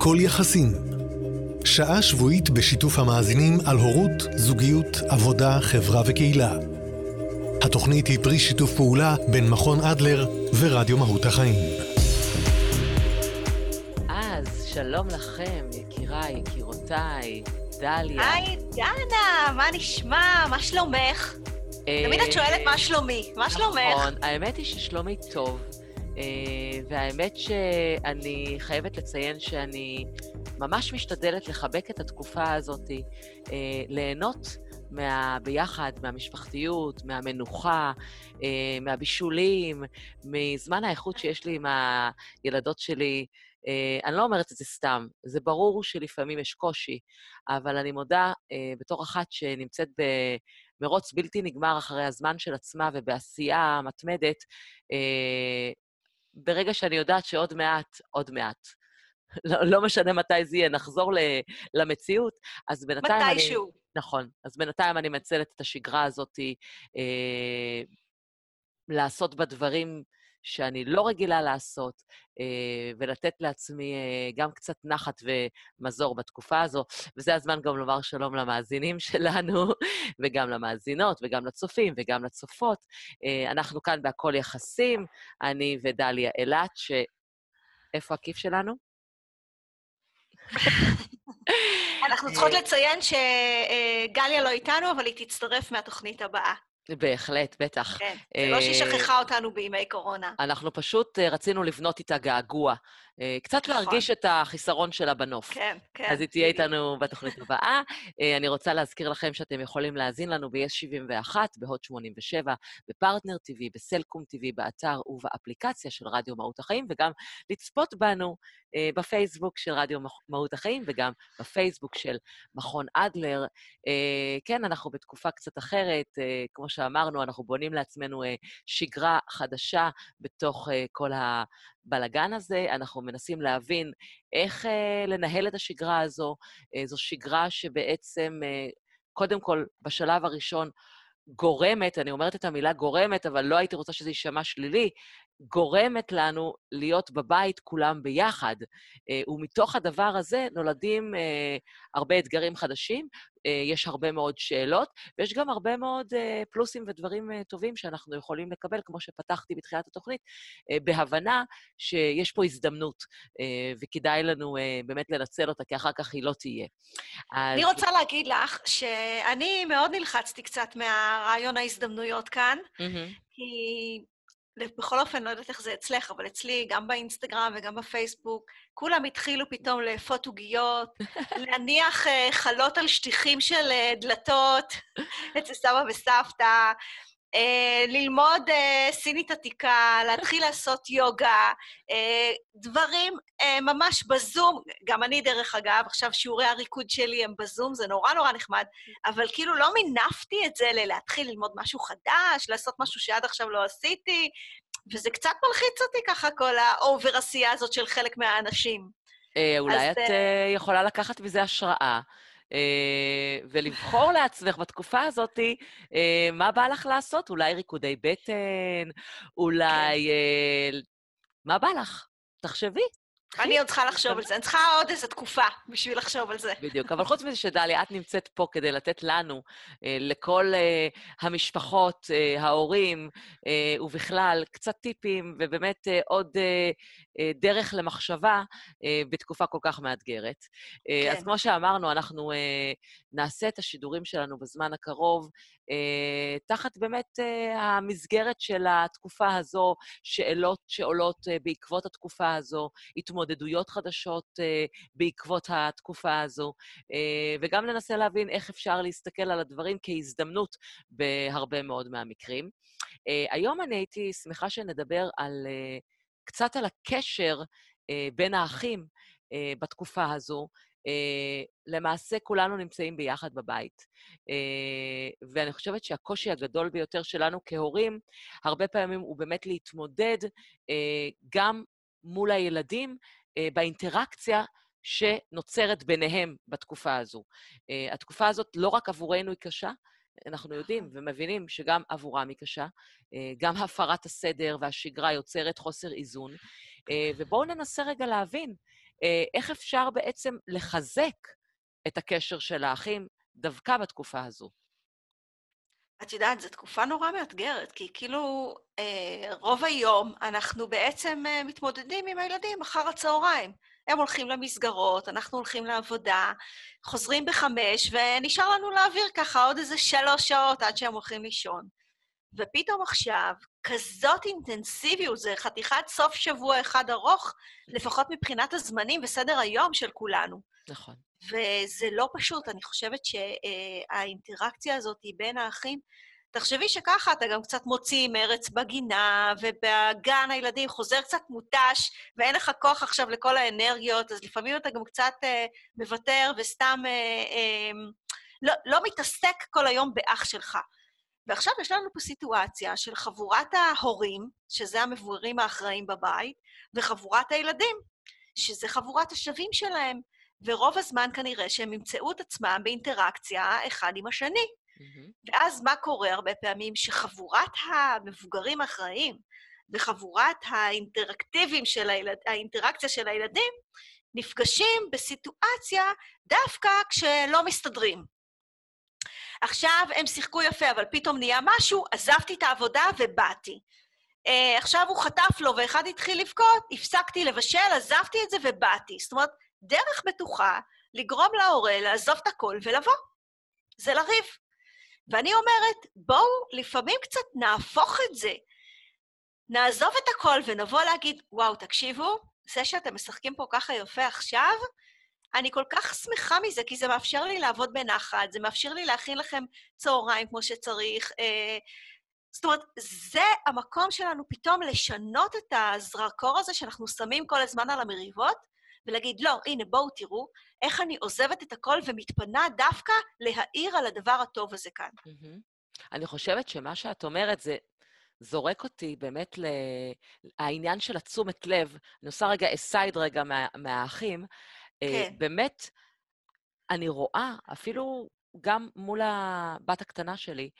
הכל יחסים. שעה שבועית בשיתוף המאזינים על הורות, זוגיות, עבודה, חברה וקהילה. התוכנית היא פרי שיתוף פעולה בין מכון אדלר ורדיו מהות החיים. אז שלום לכם, יקיריי, יקירותיי, דליה. היי, דנה, מה נשמע? מה שלומך? תמיד את שואלת מה שלומי, מה שלומך? נכון, האמת היא ששלומי טוב, אה, והאמת שאני חייבת לציין שאני ממש משתדלת לחבק את התקופה הזאת, אה, ליהנות מה... ביחד, מהמשפחתיות, מהמנוחה, אה, מהבישולים, מזמן האיכות שיש לי עם הילדות שלי. אני לא אומרת את זה סתם, זה ברור שלפעמים יש קושי, אבל אני מודה, בתור אחת שנמצאת במרוץ בלתי נגמר אחרי הזמן של עצמה ובעשייה מתמדת, ברגע שאני יודעת שעוד מעט, עוד מעט, לא, לא משנה מתי זה יהיה, נחזור ל, למציאות, אז בינתיים מתי אני... שהוא. נכון. אז בינתיים אני מנצלת את השגרה הזאת אה, לעשות בה דברים שאני לא רגילה לעשות, אה, ולתת לעצמי אה, גם קצת נחת ומזור בתקופה הזו. וזה הזמן גם לומר שלום למאזינים שלנו, וגם למאזינות, וגם לצופים, וגם לצופות. אה, אנחנו כאן בהכל יחסים, אני ודליה אילת, ש... איפה הכיף שלנו? אנחנו צריכות לציין שגליה לא איתנו, אבל היא תצטרף מהתוכנית הבאה. בהחלט, בטח. כן, זה לא שהיא שכחה אותנו בימי קורונה. אנחנו פשוט רצינו לבנות איתה געגוע. קצת נכון. להרגיש את החיסרון שלה בנוף. כן, כן. אז היא תהיה. איתנו בתוכנית הבאה. אני רוצה להזכיר לכם שאתם יכולים להאזין לנו ב-yes71, בהוט 87, בפרטנר TV, בסלקום TV, באתר ובאפליקציה של רדיו מהות החיים, וגם לצפות בנו אה, בפייסבוק של רדיו מהות החיים, וגם בפייסבוק של מכון אדלר. אה, כן, אנחנו בתקופה קצת אחרת, אה, כמו שאמרנו, אנחנו בונים לעצמנו אה, שגרה חדשה בתוך אה, כל הבלגן הזה. אנחנו מנסים להבין איך אה, לנהל את השגרה הזו. אה, זו שגרה שבעצם, אה, קודם כל, בשלב הראשון, גורמת, אני אומרת את המילה גורמת, אבל לא הייתי רוצה שזה יישמע שלילי, גורמת לנו להיות בבית כולם ביחד. אה, ומתוך הדבר הזה נולדים אה, הרבה אתגרים חדשים, יש הרבה מאוד שאלות, ויש גם הרבה מאוד אה, פלוסים ודברים אה, טובים שאנחנו יכולים לקבל, כמו שפתחתי בתחילת התוכנית, אה, בהבנה שיש פה הזדמנות, אה, וכדאי לנו אה, באמת לנצל אותה, כי אחר כך היא לא תהיה. אז... אני רוצה להגיד לך שאני מאוד נלחצתי קצת מהרעיון ההזדמנויות כאן, מהמם. כי בכל אופן, לא יודעת איך זה אצלך, אבל אצלי, גם באינסטגרם וגם בפייסבוק, כולם התחילו פתאום לאפות עוגיות, להניח אה, חלות על שטיחים של אה, דלתות אצל סבא וסבתא, ללמוד אה, סינית עתיקה, להתחיל לעשות יוגה, אה, דברים אה, ממש בזום, גם אני דרך אגב, עכשיו שיעורי הריקוד שלי הם בזום, זה נורא נורא נחמד, אבל כאילו לא מינפתי את זה ללהתחיל ללמוד משהו חדש, לעשות משהו שעד עכשיו לא עשיתי, וזה קצת מלחיץ אותי ככה, כל האובר עשייה הזאת של חלק מהאנשים. אה, אולי אז, את אה, אה, יכולה לקחת מזה השראה. אה, ולבחור לעצמך בתקופה הזאת אה, מה בא לך לעשות, אולי ריקודי בטן, אולי... אה, מה בא לך? תחשבי. אני עוד צריכה לחשוב על זה, אני צריכה עוד איזו תקופה בשביל לחשוב על זה. בדיוק. אבל חוץ מזה שדליה, את נמצאת פה כדי לתת לנו, אה, לכל אה, המשפחות, אה, ההורים, ובכלל, קצת טיפים, ובאמת עוד דרך למחשבה בתקופה כל כך מאתגרת. אה, אז כן. כמו שאמרנו, אנחנו נעשה את השידורים שלנו בזמן הקרוב, תחת באמת המסגרת של התקופה הזו, שאלות שעולות בעקבות התקופה הזו, התמודדויות חדשות אה, בעקבות התקופה הזו, אה, וגם ננסה להבין איך אפשר להסתכל על הדברים כהזדמנות בהרבה מאוד מהמקרים. אה, היום אני הייתי שמחה שנדבר על, קצת על הקשר בין האחים בתקופה הזו. אה, למעשה כולנו נמצאים ביחד בבית, אה, ואני חושבת שהקושי הגדול ביותר שלנו כהורים, הרבה פעמים הוא באמת להתמודד אה, גם מול הילדים אה, באינטראקציה שנוצרת ביניהם בתקופה הזו. אה, התקופה הזאת לא רק עבורנו היא קשה, אנחנו יודעים ומבינים שגם עבורם היא קשה, אה, גם הפרת הסדר והשגרה יוצרת חוסר איזון, ובואו ננסה רגע להבין איך אפשר בעצם לחזק את הקשר של האחים דווקא בתקופה הזו? את יודעת, זו תקופה נורא מאתגרת, כי כאילו אה, רוב היום אנחנו בעצם אה, מתמודדים עם הילדים אחר הצהריים. הם הולכים למסגרות, אנחנו הולכים לעבודה, חוזרים בחמש, ונשאר לנו להעביר ככה עוד איזה שלוש שעות עד שהם הולכים לישון. ופתאום עכשיו, כזאת אינטנסיביות, זה חתיכת סוף שבוע אחד ארוך, לפחות מבחינת הזמנים וסדר היום של כולנו. נכון. וזה לא פשוט, אני חושבת שהאינטראקציה הזאת בין האחים, תחשבי שככה אתה גם קצת מוציא מרץ בגינה, ובגן הילדים חוזר קצת מותש, ואין לך כוח עכשיו לכל האנרגיות, אז לפעמים אתה גם קצת אה, מוותר וסתם אה, אה, לא, לא מתעסק כל היום באח שלך. ועכשיו יש לנו פה סיטואציה של חבורת ההורים, שזה המבוגרים האחראים בבית, וחבורת הילדים, שזה חבורת השווים שלהם. ורוב הזמן כנראה שהם ימצאו את עצמם באינטראקציה אחד עם השני. Mm-hmm. ואז מה קורה הרבה פעמים? שחבורת המבוגרים האחראים וחבורת האינטראקטיביים של הילד, האינטראקציה של הילדים נפגשים בסיטואציה דווקא כשלא מסתדרים. עכשיו הם שיחקו יפה, אבל פתאום נהיה משהו, עזבתי את העבודה ובאתי. Uh, עכשיו הוא חטף לו ואחד התחיל לבכות, הפסקתי לבשל, עזבתי את זה ובאתי. זאת אומרת, דרך בטוחה לגרום להורה לעזוב את הכל ולבוא. זה לריב. ואני אומרת, בואו לפעמים קצת נהפוך את זה. נעזוב את הכל ונבוא להגיד, וואו, תקשיבו, זה שאתם משחקים פה ככה יפה עכשיו, אני כל כך שמחה מזה, כי זה מאפשר לי לעבוד בנחת, זה מאפשר לי להכין לכם צהריים כמו שצריך. אה, זאת אומרת, זה המקום שלנו פתאום לשנות את הזרקור הזה שאנחנו שמים כל הזמן על המריבות, ולהגיד, לא, הנה, בואו תראו איך אני עוזבת את הכל ומתפנה דווקא להעיר על הדבר הטוב הזה כאן. אני חושבת שמה שאת אומרת זה זורק אותי באמת לעניין של התשומת לב. אני עושה רגע אסייד רגע מה, מהאחים. אה, כן. באמת, אני רואה, אפילו גם מול הבת הקטנה שלי,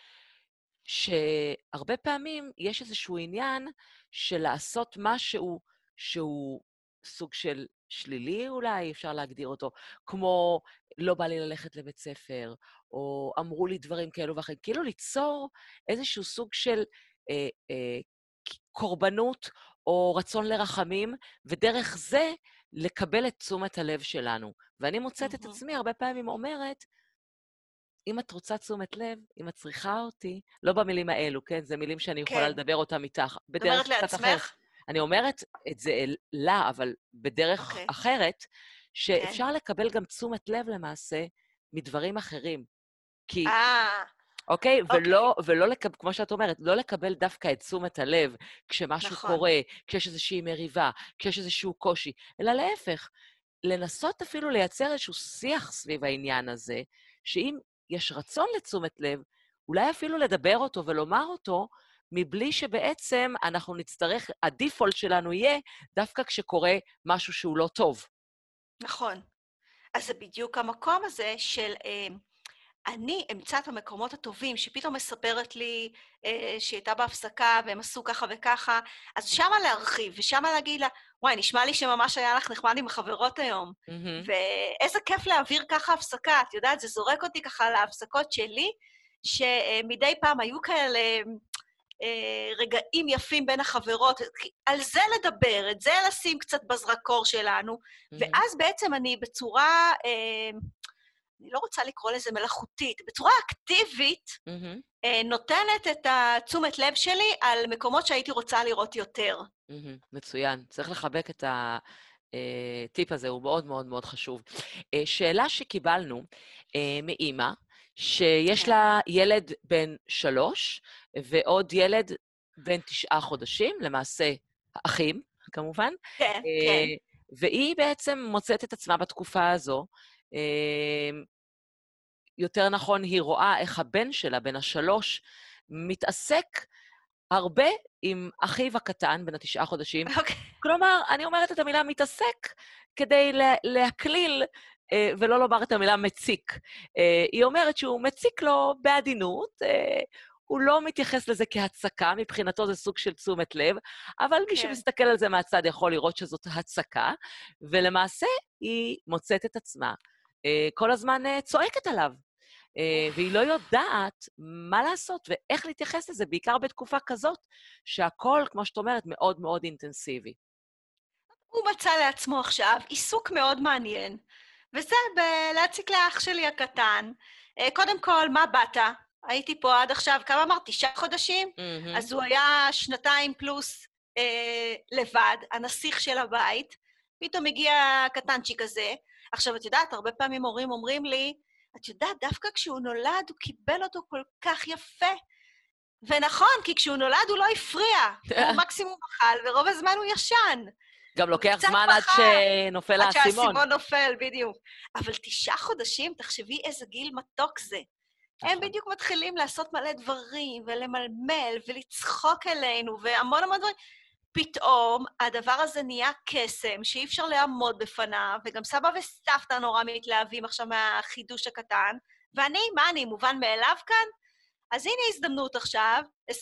שהרבה פעמים יש איזשהו עניין של לעשות משהו שהוא סוג של שלילי אולי, אפשר להגדיר אותו, כמו לא בא לי ללכת לבית ספר, או אמרו לי דברים כאלו ואחרים, כאילו ליצור איזשהו סוג של אה, אה, קורבנות או רצון לרחמים, ודרך זה לקבל את תשומת הלב שלנו. ואני מוצאת mm-hmm. את עצמי הרבה פעמים אומרת, אם את רוצה תשומת לב, אם את צריכה אותי, לא במילים האלו, כן? זה מילים שאני יכולה כן. לדבר אותם איתך, בדרך קצת אחרת. אומרת לעצמך? אני אומרת את זה לה, אבל בדרך okay. אוקיי. אחרת, שאפשר okay. כן. לקבל גם תשומת לב למעשה מדברים אחרים. כי... אה... אוקיי? Okay? Okay. ולא, ולא לקבל, כמו שאת אומרת, לא לקבל דווקא את תשומת הלב כשמשהו נכון. קורה, כשיש איזושהי מריבה, כשיש איזשהו קושי, אלא להפך, לנסות אפילו לייצר איזשהו שיח סביב העניין הזה, שאם יש רצון לתשומת לב, אולי אפילו לדבר אותו ולומר אותו, מבלי שבעצם אנחנו נצטרך, הדיפולט שלנו יהיה דווקא כשקורה משהו שהוא לא טוב. נכון. אז זה בדיוק המקום הזה של אה, אני אמצא את המקומות הטובים, שפתאום מספרת לי אה, שהיא הייתה בהפסקה והם עשו ככה וככה, אז שמה להרחיב, ושמה להגיד לה, וואי, נשמע לי שממש היה לך נחמד עם החברות היום, mm-hmm. ואיזה כיף להעביר ככה הפסקה, את יודעת, זה זורק אותי ככה להפסקות שלי, שמדי פעם היו כאלה... אה, רגעים יפים בין החברות, על זה לדבר, את זה לשים קצת בזרקור שלנו, mm-hmm. ואז בעצם אני בצורה, אה, אני לא רוצה לקרוא לזה מלאכותית, בצורה אקטיבית, mm-hmm. נותנת את התשומת לב שלי על מקומות שהייתי רוצה לראות יותר. Mm-hmm. מצוין. צריך לחבק את הטיפ הזה, הוא מאוד מאוד מאוד חשוב. שאלה שקיבלנו מאימא, שיש. לה ילד בן שלוש ועוד ילד בן תשעה חודשים, למעשה אחים, כמובן. כן, אה, כן. והיא בעצם מוצאת את עצמה בתקופה הזו. אה, יותר נכון, היא רואה איך הבן שלה, בן השלוש, מתעסק הרבה עם אחיו הקטן, בן התשעה חודשים. אוקיי. כלומר, אני אומרת את המילה מתעסק כדי להקליל אה, ולא לומר את המילה מציק. אה, היא אומרת שהוא מציק לו בעדינות, אה, הוא לא מתייחס לזה כהצקה, מבחינתו זה סוג של תשומת לב, אבל מי כן. שמסתכל על זה מהצד יכול לראות שזאת הצקה, ולמעשה היא מוצאת את עצמה אה, כל הזמן אה, צועקת עליו. אה, והיא לא יודעת מה לעשות ואיך להתייחס לזה, בעיקר בתקופה כזאת, שהכל, כמו שאת אומרת, מאוד מאוד אינטנסיבי. הוא מצא לעצמו עכשיו עיסוק מאוד מעניין, וזה בלהציק לאח שלי הקטן. אה, קודם כל, מה באת? הייתי פה עד עכשיו, כמה אמרת? תשעה חודשים? מהמם. אז הוא היה שנתיים פלוס אה, לבד, הנסיך של הבית. פתאום הגיע הקטנצ'יק הזה. עכשיו, את יודעת, הרבה פעמים הורים אומרים לי, את יודעת, דווקא כשהוא נולד, הוא קיבל אותו כל כך יפה. ונכון, כי כשהוא נולד הוא לא הפריע. הוא מקסימום אכל, ורוב הזמן הוא ישן. גם לוקח קצת זמן עד פחד. שנופל עד האסימון. שהאסימון נופל, בדיוק. אבל תשעה חודשים, תחשבי איזה גיל מתוק זה. הם נכון. בדיוק מתחילים לעשות מלא דברים, ולמלמל, ולצחוק אלינו, והמון המון דברים. פתאום הדבר הזה נהיה קסם שאי אפשר לעמוד בפניו, וגם סבא וסבתא נורא מתלהבים עכשיו מהחידוש הקטן, ואני, מה אני, מובן מאליו כאן? אז הנה הזדמנות עכשיו, 24-7,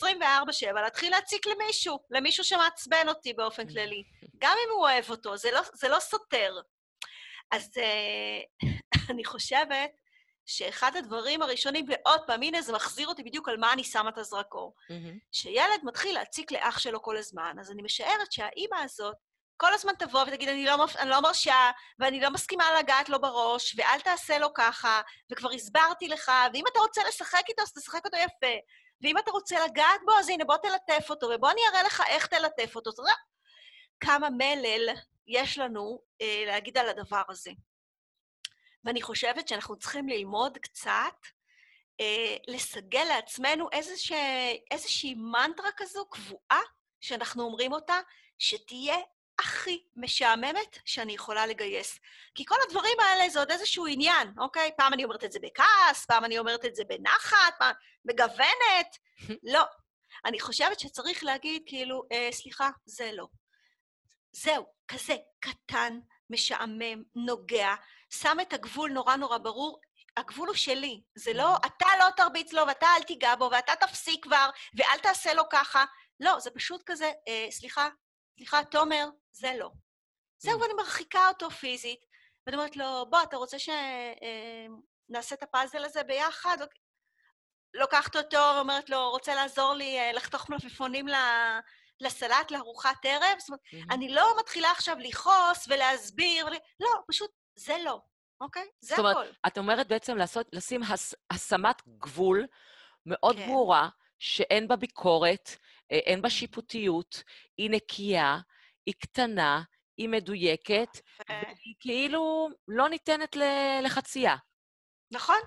להתחיל להציק למישהו, למישהו שמעצבן אותי באופן כללי. גם אם הוא אוהב אותו, זה לא, זה לא סותר. אז uh, אני חושבת שאחד הדברים הראשונים, ועוד פעם, הנה זה מחזיר אותי בדיוק על מה אני שמה את הזרקור. מהמם. שילד מתחיל להציק לאח שלו כל הזמן, אז אני משערת שהאימא הזאת כל הזמן תבוא ותגיד, אני לא, אני לא מרשה, ואני לא מסכימה לגעת לו בראש, ואל תעשה לו ככה, וכבר הסברתי לך, ואם אתה רוצה לשחק איתו, אז תשחק אותו יפה. ואם אתה רוצה לגעת בו, אז הנה, בוא תלטף אותו, ובוא אני אראה לך איך תלטף אותו. יודע, כמה מלל יש לנו אה, להגיד על הדבר הזה. ואני חושבת שאנחנו צריכים ללמוד קצת, אה, לסגל לעצמנו איזושה, איזושהי מנטרה כזו קבועה, שאנחנו אומרים אותה, שתהיה הכי משעממת שאני יכולה לגייס. כי כל הדברים האלה זה עוד איזשהו עניין, אוקיי? פעם אני אומרת את זה בכעס, פעם אני אומרת את זה בנחת, פעם מגוונת. לא. אני חושבת שצריך להגיד, כאילו, אה, סליחה, זה לא. זהו, כזה קטן, משעמם, נוגע, שם את הגבול נורא נורא ברור, הגבול הוא שלי. זה לא, אתה לא תרביץ לו, ואתה אל תיגע בו, ואתה תפסיק כבר, ואל תעשה לו ככה. לא, זה פשוט כזה, אה, סליחה, סליחה, תומר, זה לא. זהו, ואני מרחיקה אותו פיזית, ואני אומרת לו, בוא, אתה רוצה שנעשה את הפאזל הזה ביחד? לוקחת אותו ואומרת לו, רוצה לעזור לי אה, לחתוך מלפפונים לסלט, לארוחת ערב? זאת אומרת. אני לא מתחילה עכשיו לכעוס ולהסביר, ול- לא, פשוט זה לא, אוקיי? זה זאת אומרת. את אומרת בעצם לעשות, לשים הס, השמת גבול מאוד כן. ברורה, שאין בה ביקורת, אה, אין בה שיפוטיות, היא נקייה, היא קטנה, היא מדויקת, והיא כאילו לא ניתנת לחצייה. נכון?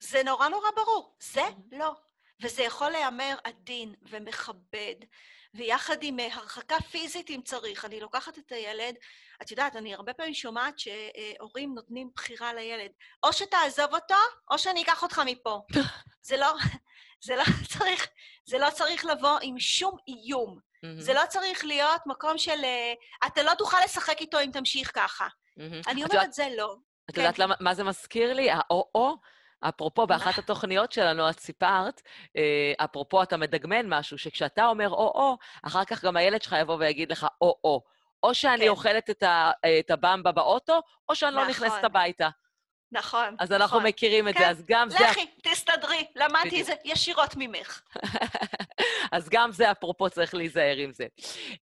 זה נורא נורא ברור. זה Mhm. לא. וזה יכול להיאמר עדין ומכבד, ויחד עם אה, הרחקה פיזית אם צריך. אני לוקחת את הילד, את יודעת, אני הרבה פעמים שומעת שהורים נותנים בחירה לילד. או שתעזוב אותו, או שאני אקח אותך מפה. זה לא, זה לא צריך, זה לא צריך לבוא עם שום איום. מהמם, זה לא צריך להיות מקום של אה, אתה לא תוכל לשחק איתו אם תמשיך ככה. מהמם. אני אומרת, יודעת- זה לא. את כן. יודעת למה- מה זה מזכיר לי? האו-או, אפרופו, באחת התוכניות שלנו את סיפרת, אה, אפרופו, אתה מדגמן משהו, שכשאתה אומר או-או, אחר כך גם הילד שלך יבוא ויגיד לך או-או. או שאני כן. אוכלת את ה- את הבמבה באוטו, או שאני לא נכון. נכנסת הביתה. נכון, אז אנחנו נכון. מכירים את זה, כן, אז גם זה לכי, תסתדרי, למדתי בדיוק. את זה ישירות ממך. אז גם זה, אפרופו, צריך להיזהר עם זה.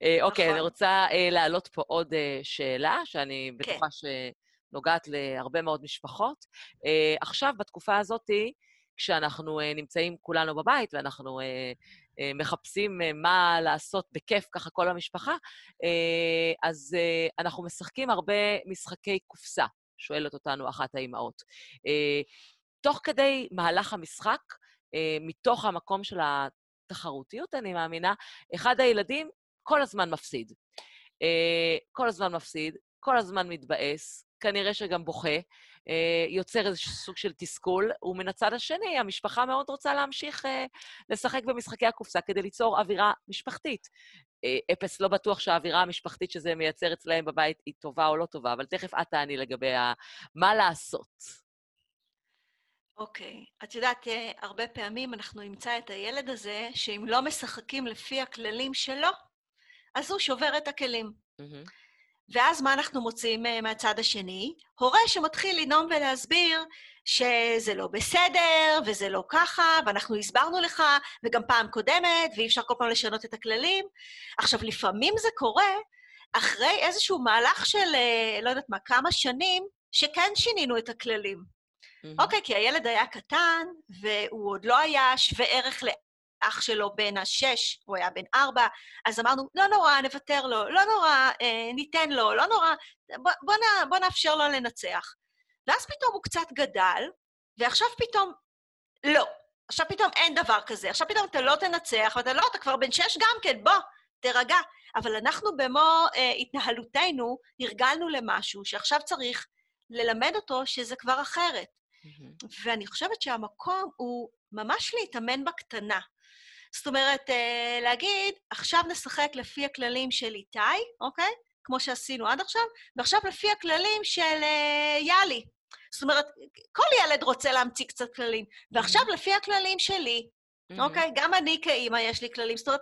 אה, אוקיי, נכון. אני רוצה אה, להעלות פה עוד אה, שאלה, שאני כן. בטוחה שנוגעת להרבה מאוד משפחות. אה, עכשיו, בתקופה הזאת, כשאנחנו אה, נמצאים כולנו בבית ואנחנו אה, אה, מחפשים אה, מה לעשות בכיף, ככה כל המשפחה, אה, אז אה, אנחנו משחקים הרבה משחקי קופסה, שואלת אותנו אחת האימהות. אה, תוך כדי מהלך המשחק, אה, מתוך המקום של התחרותיות, אני מאמינה, אחד הילדים כל הזמן מפסיד. אה, כל הזמן מפסיד, כל הזמן מתבאס, כנראה שגם בוכה, יוצר איזשהו סוג של תסכול, ומן הצד השני, המשפחה מאוד רוצה להמשיך לשחק במשחקי הקופסה כדי ליצור אווירה משפחתית. אה, אפס לא בטוח שהאווירה המשפחתית שזה מייצר אצלהם בבית היא טובה או לא טובה, אבל תכף את תעני לגבי ה... מה לעשות. אוקיי. Okay. את יודעת, אה, הרבה פעמים אנחנו נמצא את הילד הזה, שאם לא משחקים לפי הכללים שלו, אז הוא שובר את הכלים. Mm-hmm. ואז מה אנחנו מוצאים אה, מהצד השני? הורה שמתחיל לנאום ולהסביר שזה לא בסדר, וזה לא ככה, ואנחנו הסברנו לך, וגם פעם קודמת, ואי אפשר כל פעם לשנות את הכללים. עכשיו, לפעמים זה קורה אחרי איזשהו מהלך של, אה, לא יודעת מה, כמה שנים, שכן שינינו את הכללים. אוקיי, mm-hmm. okay, כי הילד היה קטן, והוא עוד לא היה שווה ערך אח שלו בן השש, הוא היה בן ארבע, אז אמרנו, לא נורא, נוותר לו, לא נורא, אה, ניתן לו, לא נורא, בוא, בוא, בוא נאפשר לו לנצח. ואז פתאום הוא קצת גדל, ועכשיו פתאום, לא. עכשיו פתאום אין דבר כזה. עכשיו פתאום אתה לא תנצח, ואתה לא, אתה כבר בן שש גם כן, בוא, תירגע. אבל אנחנו במו אה, התנהלותנו הרגלנו למשהו שעכשיו צריך ללמד אותו שזה כבר אחרת. Mm-hmm. ואני חושבת שהמקום הוא ממש להתאמן בקטנה. זאת אומרת, אה, להגיד, עכשיו נשחק לפי הכללים של איתי, אוקיי? כמו שעשינו עד עכשיו, ועכשיו לפי הכללים של אה, יאלי. זאת אומרת, כל ילד רוצה להמציא קצת כללים, ועכשיו. לפי הכללים שלי. אוקיי? גם אני כאימא יש לי כללים. זאת אומרת,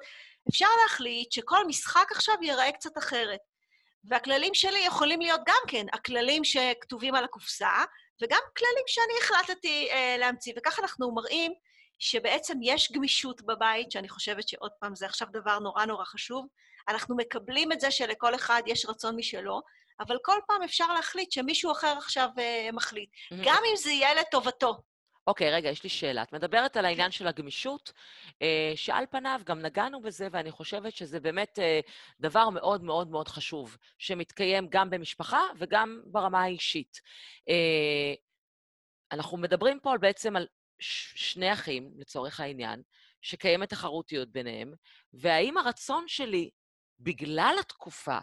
אפשר להחליט שכל משחק עכשיו ייראה קצת אחרת. והכללים שלי יכולים להיות גם כן הכללים שכתובים על הקופסה, וגם כללים שאני החלטתי אה, להמציא. וככה אנחנו מראים שבעצם יש גמישות בבית, שאני חושבת שעוד פעם, זה עכשיו דבר נורא נורא חשוב. אנחנו מקבלים את זה שלכל אחד יש רצון משלו, אבל כל פעם אפשר להחליט שמישהו אחר עכשיו uh, מחליט, mm-hmm. גם אם זה יהיה לטובתו. אוקיי, okay, רגע, יש לי שאלה. את מדברת על העניין של הגמישות, אה, שעל פניו גם נגענו בזה, ואני חושבת שזה באמת אה, דבר מאוד מאוד מאוד חשוב, שמתקיים גם במשפחה וגם ברמה האישית. אנחנו מדברים פה בעצם על שני אחים, לצורך העניין, שקיימת תחרותיות ביניהם, והאם הרצון שלי, בגלל התקופה,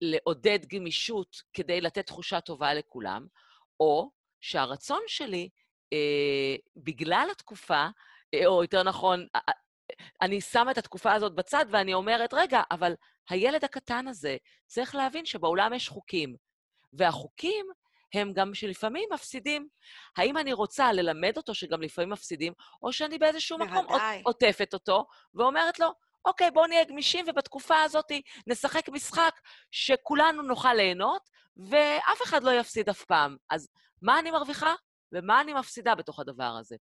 לעודד גמישות כדי לתת תחושה טובה לכולם, או שהרצון שלי, אה, בגלל התקופה, אה, או יותר נכון, אני שמה את התקופה הזאת בצד ואני אומרת, רגע, אבל הילד הקטן הזה צריך להבין שבעולם יש חוקים, והחוקים הם גם שלפעמים מפסידים. האם אני רוצה ללמד אותו שגם לפעמים מפסידים, או שאני באיזשהו מקום עוטפת אותו ואומרת לו, אוקיי, בואו נהיה גמישים, ובתקופה הזאת נשחק משחק שכולנו נוכל ליהנות, ואף אחד לא יפסיד אף פעם. אז מה אני מרוויחה ומה אני מפסידה בתוך הדבר הזה?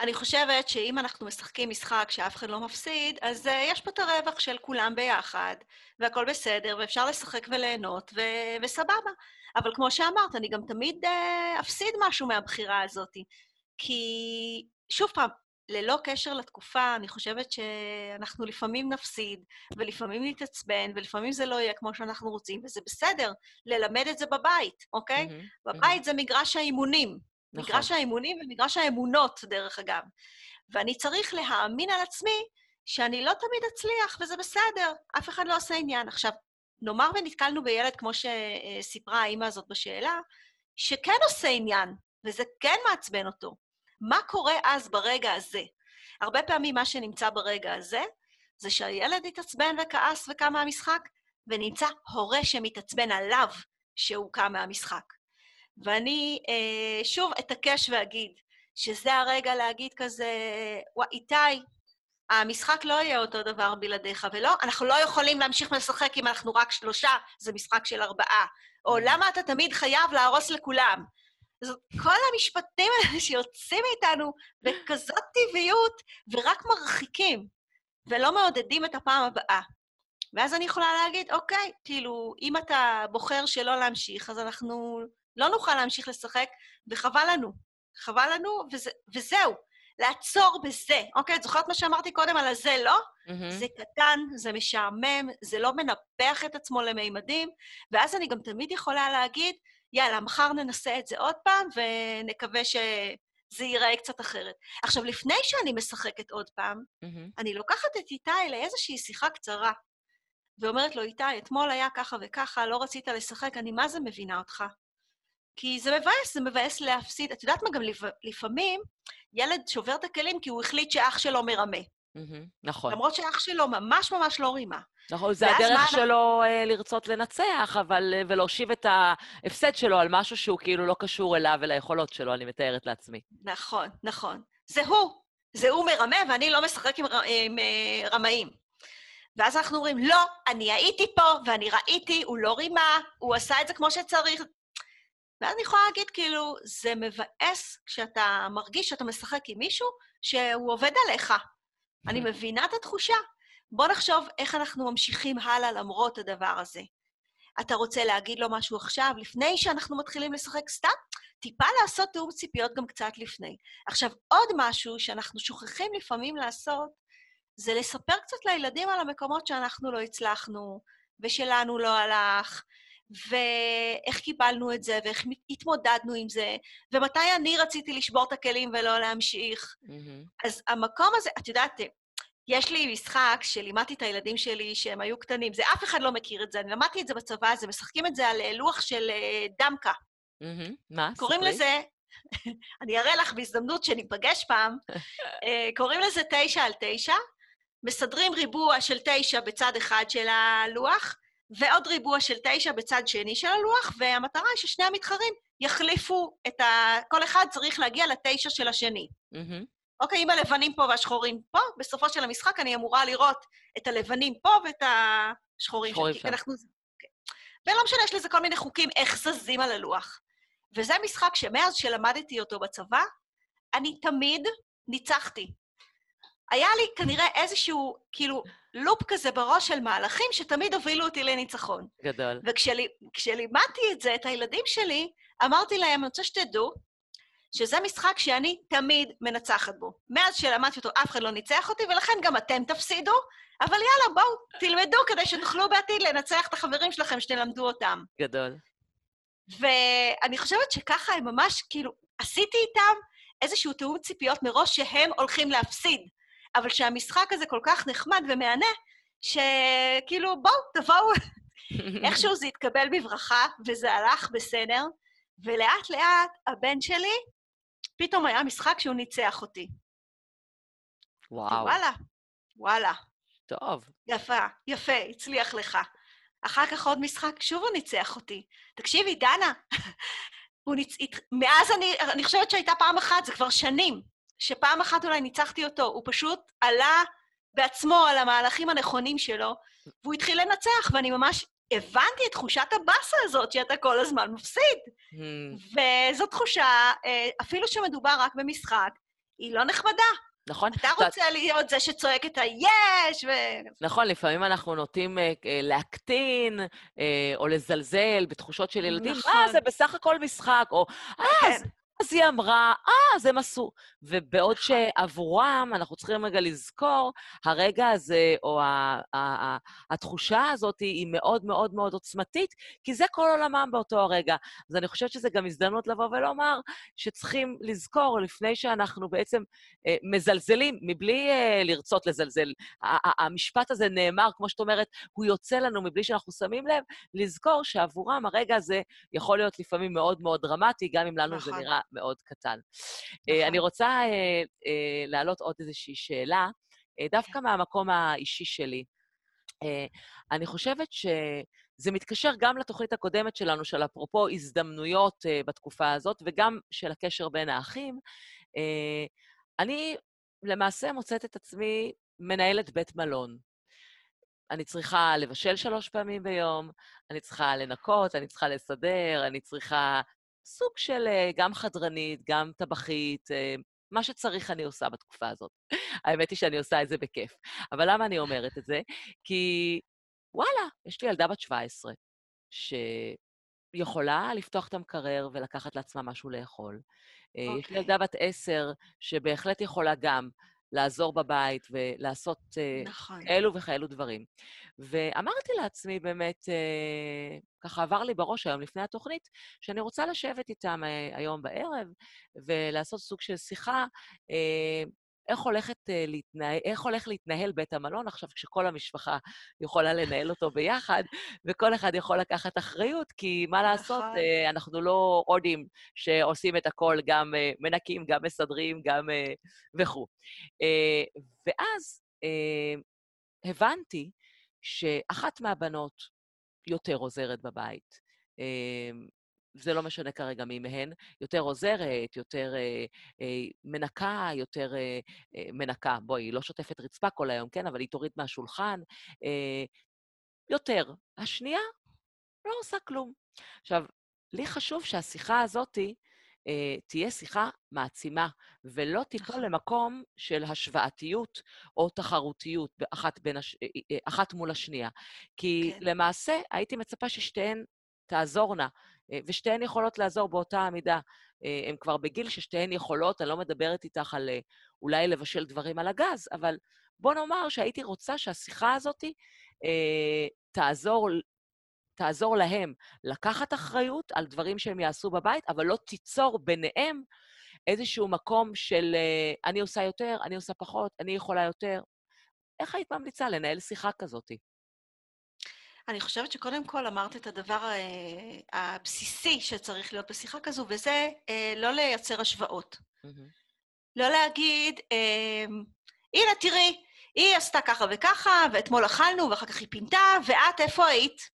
אני חושבת שאם אנחנו משחקים משחק שאף אחד לא מפסיד, אז uh, יש פה את הרווח של כולם ביחד, והכול בסדר, ואפשר לשחק וליהנות, ו- וסבבה. אבל כמו שאמרת, אני גם תמיד uh, אפסיד משהו מהבחירה הזאת. כי, שוב פעם, ללא קשר לתקופה, אני חושבת שאנחנו לפעמים נפסיד, ולפעמים נתעצבן, ולפעמים זה לא יהיה כמו שאנחנו רוצים, וזה בסדר ללמד את זה בבית, אוקיי? Mm-hmm, בבית mm-hmm. זה מגרש האימונים. נכון. מגרש האימונים ומגרש האמונות, דרך אגב. ואני צריך להאמין על עצמי שאני לא תמיד אצליח, וזה בסדר, אף אחד לא עושה עניין. עכשיו, נאמר ונתקלנו בילד, כמו שסיפרה האימא הזאת בשאלה, שכן עושה עניין, וזה כן מעצבן אותו. מה קורה אז ברגע הזה? הרבה פעמים מה שנמצא ברגע הזה, זה שהילד התעצבן וכעס וקם מהמשחק, ונמצא הורה שמתעצבן עליו שהוא קם מהמשחק. ואני אה, שוב אתעקש ואגיד שזה הרגע להגיד כזה, וואי, איתי, המשחק לא יהיה אותו דבר בלעדיך, ולא, אנחנו לא יכולים להמשיך לשחק אם אנחנו רק שלושה, זה משחק של ארבעה. או mm. למה אתה תמיד חייב להרוס לכולם? זאת כל המשפטים האלה שיוצאים מאיתנו בכזאת טבעיות, ורק מרחיקים, ולא מעודדים את הפעם הבאה. ואז אני יכולה להגיד, אוקיי, כאילו, אם אתה בוחר שלא להמשיך, אז אנחנו לא נוכל להמשיך לשחק, וחבל לנו. חבל לנו, וזה, וזהו. לעצור בזה, אוקיי? את זוכרת מה שאמרתי קודם על הזה, לא? Mm-hmm. זה קטן, זה משעמם, זה לא מנפח את עצמו למימדים, ואז אני גם תמיד יכולה להגיד, יאללה, מחר ננסה את זה עוד פעם, ונקווה שזה ייראה קצת אחרת. עכשיו, לפני שאני משחקת עוד פעם, mm-hmm. אני לוקחת את איתי לאיזושהי שיחה קצרה, ואומרת לו, איתי, אתמול היה ככה וככה, לא רצית לשחק, אני מה זה מבינה אותך. כי זה מבאס, זה מבאס להפסיד. את יודעת מה, גם לפעמים ילד שובר את הכלים כי הוא החליט שאח שלו מרמה. נכון. למרות שאח שלו ממש ממש לא רימה. נכון, זה הדרך שלו אה, לרצות לנצח, אבל, אה, ולהושיב את ההפסד שלו על משהו שהוא כאילו לא קשור אליו וליכולות שלו, אני מתארת לעצמי. נכון, נכון. זה הוא. זה הוא מרמה, ואני לא משחק עם, עם uh, רמאים. ואז אנחנו אומרים, לא, אני הייתי פה ואני ראיתי, הוא לא רימה, הוא עשה את זה כמו שצריך. ואז אני יכולה להגיד, כאילו, זה מבאס כשאתה מרגיש שאתה משחק עם מישהו שהוא עובד עליך. אני מבינה את התחושה. בוא נחשוב איך אנחנו ממשיכים הלאה למרות הדבר הזה. אתה רוצה להגיד לו משהו עכשיו, לפני שאנחנו מתחילים לשחק סתם? טיפה לעשות תיאום ציפיות גם קצת לפני. עכשיו, עוד משהו שאנחנו שוכחים לפעמים לעשות, זה לספר קצת לילדים על המקומות שאנחנו לא הצלחנו, ושלנו לא הלך, ואיך קיבלנו את זה, ואיך התמודדנו עם זה, ומתי אני רציתי לשבור את הכלים ולא להמשיך. Mm-hmm. אז המקום הזה, את יודעת, יש לי משחק שלימדתי את הילדים שלי שהם היו קטנים, זה אף אחד לא מכיר את זה, אני למדתי את זה בצבא, זה משחקים את זה על אה, לוח של אה, דמקה. מה? קוראים לזה, אני אראה לך בהזדמנות שניפגש פעם, אה, קוראים לזה תשע על תשע, מסדרים ריבוע של תשע בצד אחד של הלוח, ועוד ריבוע של תשע בצד שני של הלוח, והמטרה היא ששני המתחרים יחליפו את ה... כל אחד צריך להגיע לתשע של השני. Mm-hmm. אוקיי, אם הלבנים פה והשחורים פה, בסופו של המשחק אני אמורה לראות את הלבנים פה ואת השחורים שלי. אנחנו... ולא משנה, יש לזה כל מיני חוקים איך זזים על הלוח. וזה משחק שמאז שלמדתי אותו בצבא, אני תמיד ניצחתי. היה לי כנראה איזשהו, כאילו, לופ כזה בראש של מהלכים שתמיד הובילו אותי לניצחון. גדול. וכשלימדתי את זה, את הילדים שלי, אמרתי להם, אני רוצה שתדעו, שזה משחק שאני תמיד מנצחת בו. מאז שלמדתי אותו, אף אחד לא ניצח אותי, ולכן גם אתם תפסידו, אבל יאללה, בואו, תלמדו כדי שתוכלו בעתיד לנצח את החברים שלכם שתלמדו אותם. גדול. ואני חושבת שככה הם ממש, כאילו, עשיתי איתם איזשהו תיאום ציפיות מראש שהם הולכים להפסיד. אבל שהמשחק הזה כל כך נחמד ומהנה, שכאילו, בואו, תבואו. איכשהו זה התקבל בברכה, וזה הלך בסדר, ולאט לאט הבן שלי, פתאום היה משחק שהוא ניצח אותי. וואו. וואלה, וואלה. טוב. יפה, יפה, הצליח לך. אחר כך עוד משחק, שוב הוא ניצח אותי. תקשיבי, דנה, הוא ניצ... מאז אני, אני חושבת שהייתה פעם אחת, זה כבר שנים, שפעם אחת אולי ניצחתי אותו, הוא פשוט עלה בעצמו על המהלכים הנכונים שלו, והוא התחיל לנצח, ואני ממש הבנתי את תחושת הבאסה הזאת שאתה כל הזמן מפסיד. Hmm. וזו תחושה, אה, אפילו שמדובר רק במשחק, היא לא נחמדה. נכון. אתה רוצה להיות זה שצועק את היש, ו... נכון, לפעמים אנחנו נוטים uh, להקטין uh, או לזלזל בתחושות של ילדים. נכון. אה, זה בסך הכל משחק, או אה, כן. אז היא אמרה, אה, אז הם עשו. ובעוד נכון. שעבורם, אנחנו צריכים רגע לזכור, הרגע הזה, או התחושה הזאת היא מאוד מאוד מאוד עוצמתית, כי זה כל עולמם באותו הרגע. אז אני חושבת שזו גם הזדמנות לבוא ולומר שצריכים לזכור, לפני שאנחנו בעצם אה, מזלזלים, מבלי אה, לרצות לזלזל, המשפט הזה נאמר, כמו שאת אומרת, הוא יוצא לנו מבלי שאנחנו שמים לב, לזכור שעבורם הרגע הזה יכול להיות לפעמים מאוד מאוד דרמטי, גם אם לנו נכון. זה נראה מאוד קטן. אה, נכון. אני רוצה אה, אה, להעלות עוד איזושהי שאלה, דווקא כן. מהמקום האישי שלי. אני חושבת שזה מתקשר גם לתוכנית הקודמת שלנו, של אפרופו הזדמנויות בתקופה הזאת, וגם של הקשר בין האחים. אני למעשה מוצאת את עצמי מנהלת בית מלון. אני צריכה לבשל שלוש פעמים ביום, אני צריכה לנקות, אני צריכה לסדר, אני צריכה סוג של אה, גם חדרנית, גם טבחית, אה, מה שצריך אני עושה בתקופה הזאת. האמת היא שאני עושה את זה בכיף. אבל למה אני אומרת את זה? כי וואלה, יש לי ילדה בת 17, שיכולה לפתוח את המקרר ולקחת לעצמה משהו לאכול. Okay. אה, יש לי אוקיי. ילדה בת 10, שבהחלט יכולה גם לעזור בבית ולעשות נכון. אלו וכאלו דברים. ואמרתי לעצמי באמת, אה, ככה עבר לי בראש היום לפני התוכנית, שאני רוצה לשבת איתם אה, היום בערב ולעשות סוג של שיחה, אה, איך, הולכת, uh, להתנהל, איך הולך להתנהל בית המלון עכשיו, כשכל המשפחה יכולה לנהל אותו ביחד, וכל אחד יכול לקחת אחריות, כי מה לעשות, נכון. uh, אנחנו לא הודים שעושים את הכל, גם uh, מנקים, גם מסדרים, גם uh, וכו'. Uh, ואז uh, הבנתי שאחת מהבנות יותר עוזרת בבית. זה לא משנה כרגע מי מהן, יותר עוזרת, יותר אה, אה, מנקה, יותר אה, אה, מנקה. בואי, היא לא שוטפת רצפה כל היום, כן? אבל היא תוריד מהשולחן. אה, יותר. השנייה לא עושה כלום. עכשיו, לי חשוב שהשיחה הזאתי אה, תהיה שיחה מעצימה, ולא תיפול נכון. למקום של השוואתיות או תחרותיות אחת, בין הש... אה, אה, אחת מול השנייה. כי כן. למעשה הייתי מצפה ששתיהן תעזורנה, ושתיהן יכולות לעזור באותה המידה. אה, הן כבר בגיל ששתיהן יכולות, אני לא מדברת איתך על אה, אולי לבשל דברים על הגז, אבל בוא נאמר שהייתי רוצה שהשיחה הזאת אה, תעזור, תעזור להם לקחת אחריות על דברים שהם יעשו בבית, אבל לא תיצור ביניהם איזשהו מקום של אה, אני עושה יותר, אני עושה פחות, אני יכולה יותר. איך היית ממליצה לנהל שיחה כזאת? אני חושבת שקודם כל אמרת את הדבר אה, הבסיסי שצריך להיות בשיחה כזו, וזה אה, לא לייצר השוואות. לא להגיד, אה, הנה, תראי, היא עשתה ככה וככה, ואתמול אכלנו, ואחר כך היא פינתה, ואת איפה היית?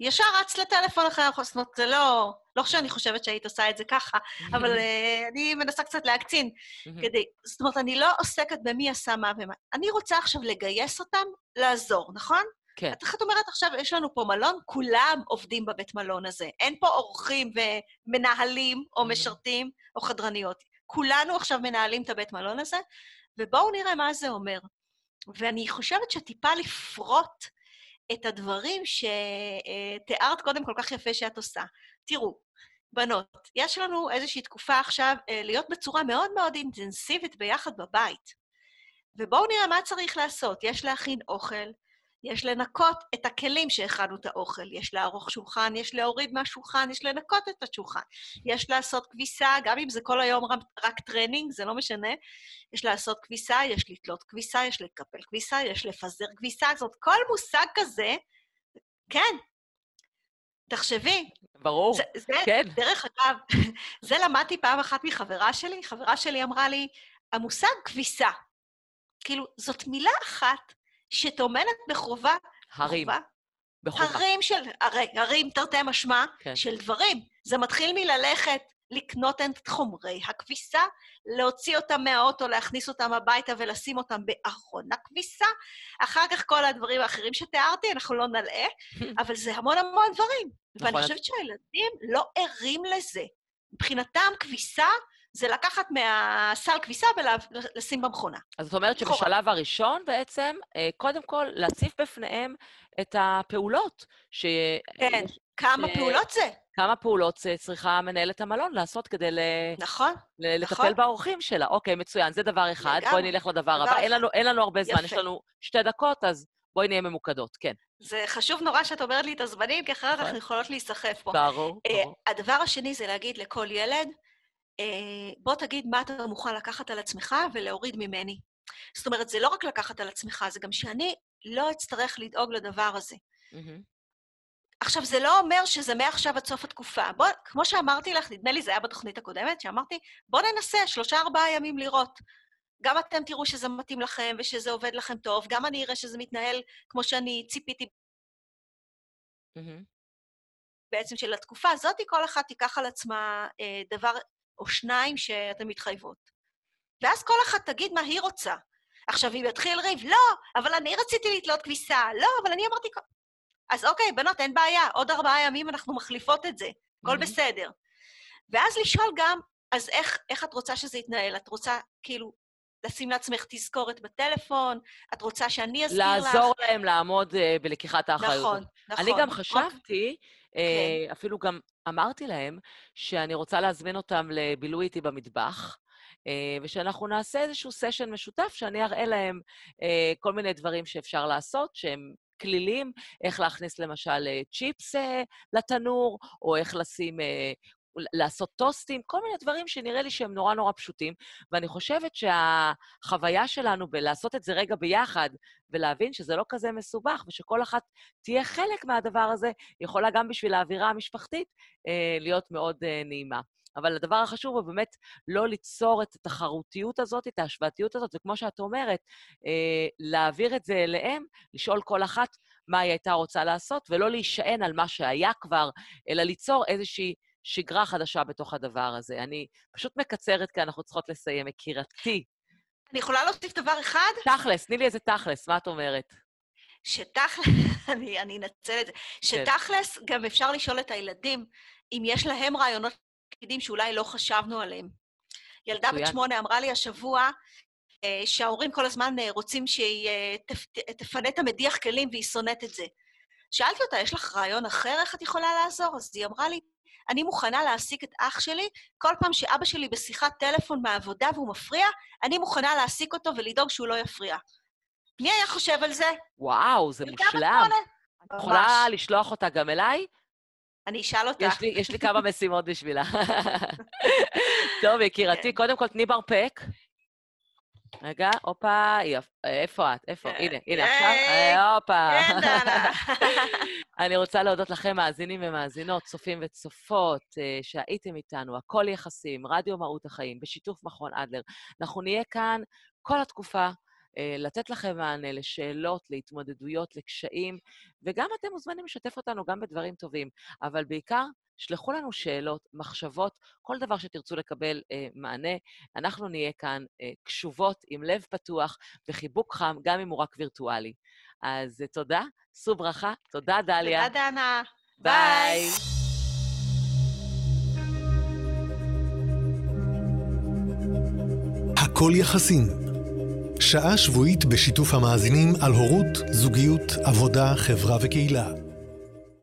ישר רצת לטלפון אחרי אומרת, זה לא... לא שאני חושבת שהיית עושה את זה ככה, אבל uh, אני מנסה קצת להקצין כדי... זאת אומרת, אני לא עוסקת במי עשה מה ומה. אני רוצה עכשיו לגייס אותם לעזור, נכון? כן. את את אומרת עכשיו, יש לנו פה מלון, כולם עובדים בבית מלון הזה. אין פה אורחים ומנהלים או Mhm. משרתים או חדרניות. כולנו עכשיו מנהלים את הבית מלון הזה, ובואו נראה מה זה אומר. ואני חושבת שטיפה לפרוט את הדברים שתיארת קודם כל כך יפה שאת עושה. תראו, בנות, יש לנו איזושהי תקופה עכשיו אה, להיות בצורה מאוד מאוד אינטנסיבית ביחד בבית. ובואו נראה מה צריך לעשות. יש להכין אוכל, יש לנקות את הכלים שהכנו את האוכל, יש לערוך שולחן, יש להוריד מהשולחן, יש לנקות את השולחן. יש לעשות כביסה, גם אם זה כל היום רק, טרנינג, זה לא משנה. יש לעשות כביסה, יש לתלות כביסה, יש לקפל כביסה, יש לפזר כביסה, זאת אומרת, כל מושג כזה, כן, תחשבי, ברור, זה, זה, כן. דרך אגב, זה למדתי פעם אחת מחברה שלי. חברה שלי אמרה לי, המושג כביסה, כאילו, זאת מילה אחת שטומנת בחובה... הרים, בחובה, בחובה. הרים של... הרי, הרים תרתי משמע כן. של דברים. זה מתחיל מללכת, לקנות את חומרי הכביסה, להוציא אותם מהאוטו, להכניס אותם הביתה ולשים אותם בארון הכביסה. אחר כך כל הדברים האחרים שתיארתי, אנחנו לא נלאה, אבל זה המון המון דברים. ואני נכון. חושבת שהילדים לא ערים לזה. מבחינתם, כביסה זה לקחת מהסל כביסה ולשים במכונה. אז זאת אומרת. שבשלב הראשון בעצם, אה, קודם כל להציף בפניהם את הפעולות. ש... כן, כמה ש- פעולות זה. כמה פעולות צריכה מנהלת המלון לעשות כדי ל... נכון, ל- נכון. לטפל באורחים שלה. אוקיי, מצוין, זה דבר אחד. לגמרי. בואי נלך לדבר דבר הבא. אין. לנו, אין לנו הרבה זמן, יפה. יש לנו שתי דקות, אז בואי נהיה ממוקדות. כן, זה חשוב נורא שאת אומרת לי את הזמנים, כי אחרת נכון. אנחנו יכולות להיסחף פה. ברור, אה, ברור. הדבר השני זה להגיד לכל ילד, בוא תגיד מה אתה מוכן לקחת על עצמך ולהוריד ממני. זאת אומרת, זה לא רק לקחת על עצמך, זה גם שאני לא אצטרך לדאוג לדבר הזה. מהמם. עכשיו, זה לא אומר שזה מעכשיו עד סוף התקופה. בוא, כמו שאמרתי לך, נדמה לי זה היה בתוכנית הקודמת, שאמרתי, בוא ננסה שלושה-ארבעה ימים לראות. גם אתם תראו שזה מתאים לכם ושזה עובד לכם טוב, גם אני אראה שזה מתנהל כמו שאני ציפיתי מהמם. בעצם של התקופה הזאת, כל אחת תיקח על עצמה אה, דבר או שניים שאתן מתחייבות. ואז כל אחת תגיד מה היא רוצה. עכשיו, אם יתחיל ריב, לא, אבל אני רציתי לתלות כביסה, לא, אבל אני אמרתי... כל-" אז אוקיי, בנות, אין בעיה, עוד ארבעה ימים אנחנו מחליפות את זה, הכל מהמם. בסדר. ואז לשאול גם, אז איך, איך את רוצה שזה יתנהל? את רוצה כאילו לשים לעצמך תזכורת בטלפון? את רוצה שאני אסביר לך? לעזור להם לעמוד אה, בלקיחת האחריות. נכון, נכון. אני גם אוקיי. חשבתי, אה, אפילו גם אמרתי להם, שאני רוצה להזמין אותם לבילוי איתי במטבח, אה, ושאנחנו נעשה איזשהו סשן משותף, שאני אראה להם אה, כל מיני דברים שאפשר לעשות, שהם כלילים, איך להכניס למשל צ'יפס לתנור, או איך לשים לעשות טוסטים, כל מיני דברים שנראה לי שהם נורא נורא פשוטים, ואני חושבת שהחוויה שלנו בלעשות את זה רגע ביחד, ולהבין שזה לא כזה מסובך, ושכל אחת תהיה חלק מהדבר הזה, יכולה גם בשביל האווירה המשפחתית אה, להיות מאוד אה, נעימה. אבל הדבר החשוב הוא באמת לא ליצור את התחרותיות הזאת, את ההשוואתיות הזאת, וכמו שאת אומרת, אה, להעביר את זה אליהם, לשאול כל אחת מה היא הייתה רוצה לעשות, ולא להישען על מה שהיה כבר, אלא ליצור איזושהי שגרה חדשה בתוך הדבר הזה. אני פשוט מקצרת, כי אנחנו צריכות לסיים. יקירתי. אני יכולה להוסיף דבר אחד? תכלס, תני לי איזה תכלס, מה את אומרת? שתכלס, אני, אני אנצל את זה, כן. שתכלס גם אפשר לשאול את הילדים אם יש להם רעיונות תפקידים שאולי לא חשבנו עליהם. ילדה בת שמונה אמרה לי השבוע אה, שההורים כל הזמן אה, רוצים שהיא אה, תפנה את המדיח כלים והיא שונאת את זה. שאלתי אותה, יש לך רעיון אחר איך את יכולה לעזור? אז היא אמרה לי, אני מוכנה להעסיק את אח שלי, כל פעם שאבא שלי בשיחת טלפון מהעבודה והוא מפריע, אני מוכנה להעסיק אותו ולדאוג שהוא לא יפריע. מי היה חושב על זה? וואו, זה מושלם. את יכולה לשלוח אותה גם אליי? אני אשאל אותך. יש לי, יש לי כמה משימות בשבילה. טוב, יקירתי, כן. קודם כל תני ברפק. רגע, הופה, איפה את? איפה? הנה, הנה, עכשיו, אה, הופה. אני רוצה להודות לכם, מאזינים ומאזינות, צופים וצופות, אה, שהייתם איתנו, הכל יחסים, רדיו מהות החיים, בשיתוף מכון אדלר. אנחנו נהיה כאן כל התקופה. אה, לתת לכם מענה לשאלות, להתמודדויות, לקשיים, וגם אתם מוזמנים לשתף אותנו גם בדברים טובים, אבל בעיקר, שלחו לנו שאלות, מחשבות, כל דבר שתרצו לקבל אה, מענה. אנחנו נהיה כאן אה, קשובות, עם לב פתוח וחיבוק חם, גם אם הוא רק וירטואלי. אז אה, תודה, שאו ברכה, תודה, דליה. תודה, דנה. ביי. הכל יחסים. שעה שבועית בשיתוף המאזינים על הורות, זוגיות, עבודה, חברה וקהילה.